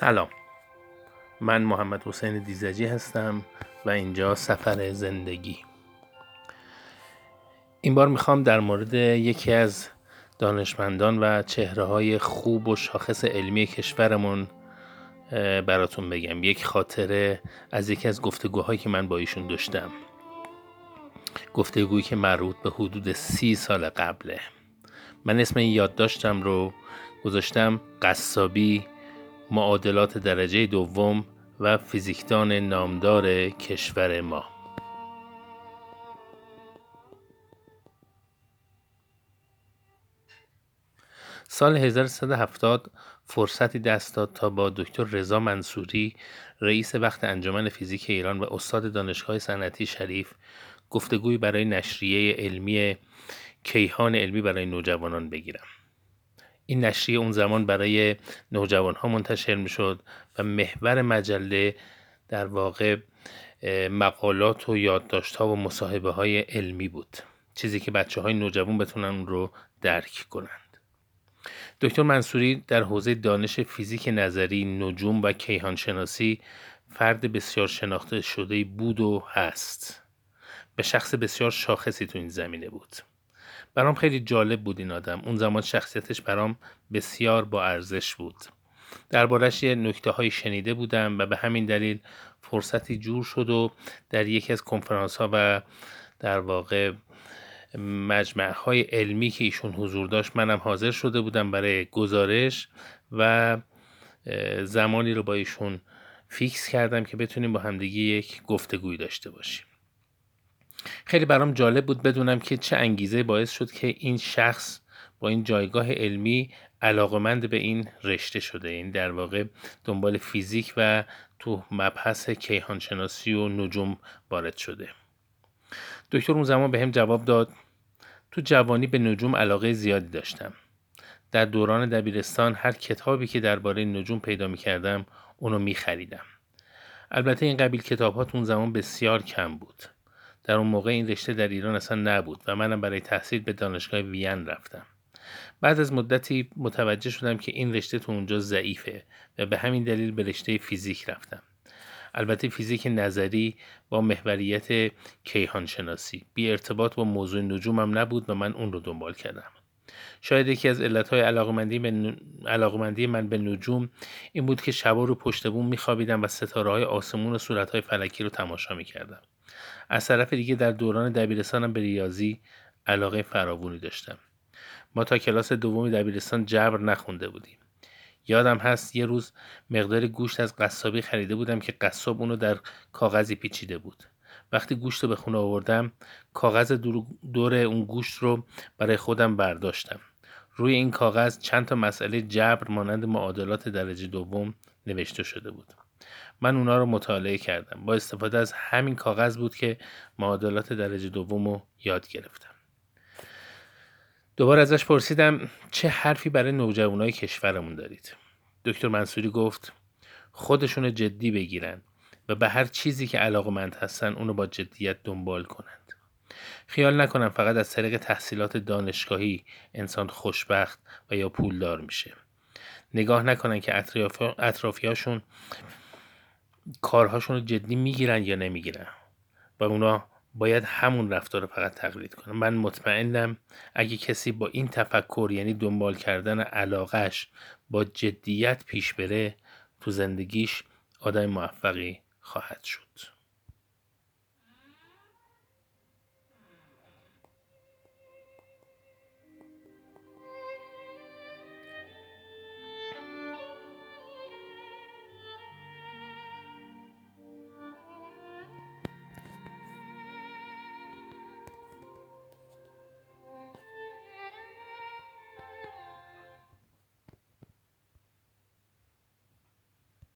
سلام. من محمد حسین دیزجی هستم و اینجا سفر زندگی. این بار می‌خوام در مورد یکی از دانشمندان و چهره های خوب و شاخص علمی کشورمون براتون بگم. یک خاطره از یکی از گفتگوهایی که من با ایشون داشتم. گفتگویی که مربوط به حدود سی سال قبله. من اسم این یادداشتم رو گذاشتم قصابی معادلات درجه دوم و فیزیکدان نامدار کشور ما. سال 1370 فرصتی دست داد تا با دکتر رضا منصوری رئیس وقت انجمن فیزیک ایران و استاد دانشگاه صنعتی شریف گفتگوی برای نشریه علمی کیهان علمی برای نوجوانان بگیرم. این نشریه اون زمان برای نوجوان ها منتشر می شد و محور مجله در واقع مقالات و یادداشت ها و مصاحبه های علمی بود. چیزی که بچه های نوجوان بتونن اون رو درک کنند. دکتر منصوری در حوزه دانش فیزیک نظری نجوم و کیهانشناسی فرد بسیار شناخته شده بود و هست. به شخص بسیار شاخصی تو این زمینه بود. برام خیلی جالب بود این آدم. اون زمان شخصیتش برام بسیار با ارزش بود. دربارش یه نکته های شنیده بودم و به همین دلیل فرصتی جور شد و در یکی از کنفرانس ها و در واقع مجمع های علمی که ایشون حضور داشت منم حاضر شده بودم برای گزارش و زمانی رو با ایشون فیکس کردم که بتونیم با همدیگه یک گفتگوی داشته باشیم. خیلی برام جالب بود بدونم که چه انگیزه باعث شد که این شخص با این جایگاه علمی علاقمند به این رشته شده. این در واقع دنبال فیزیک و تو مبحث کیهانشناسی و نجوم وارد شده. دکتر اون زمان به هم جواب داد تو جوانی به نجوم علاقه زیادی داشتم. در دوران دبیرستان هر کتابی که درباره نجوم پیدا می کردم اونو می خریدم. البته این قبیل کتاب ها اون زمان بسیار کم بود. در اون موقع این رشته در ایران اصلا نبود و منم برای تحصیل به دانشگاه وین رفتم. بعد از مدتی متوجه شدم که این رشته تو اونجا ضعیفه و به همین دلیل به رشته فیزیک رفتم. البته فیزیک نظری با محوریت کیهان شناسی بی ارتباط با موضوع نجومم نبود و من اون رو دنبال کردم. شاید یکی از علتهای علاقمندی, من... علاقمندی من به نجوم این بود که شبا رو پشت بوم میخوابیدم و ستاره های آسمون و صورت های فلکی رو تماشا می‌کردم. از طرف دیگه در دوران دبیرستانم به ریاضی علاقه فراوانی داشتم. ما تا کلاس دوم دبیرستان جبر نخونده بودیم. یادم هست یه روز مقدار گوشت از قصابی خریده بودم که قصاب اونو در کاغذی پیچیده بود. وقتی گوشت رو به خونه آوردم کاغذ دور اون گوشت رو برای خودم برداشتم. روی این کاغذ چند تا مسئله جبر مانند معادلات درجه دوم نوشته شده بود. من اونا رو مطالعه کردم. با استفاده از همین کاغذ بود که معادلات درجه دوم رو یاد گرفتم. دوباره ازش پرسیدم چه حرفی برای نوجوانای کشورمون دارید؟ دکتر منصوری گفت خودشون جدی بگیرن و به هر چیزی که علاقمند هستن اونو با جدیت دنبال کنند. خیال نکنم فقط از طریق تحصیلات دانشگاهی انسان خوشبخت و یا پولدار میشه. نگاه نکنن که اطرافیاشون کارهاشون رو جدی می‌گیرن یا نمی‌گیرن؟ و اونا باید همون رفتار رو فقط تقلید کنن. من مطمئنم اگه کسی با این تفکر یعنی دنبال کردن علاقش با جدیت پیش بره تو زندگیش آدم موفقی خواهد شد.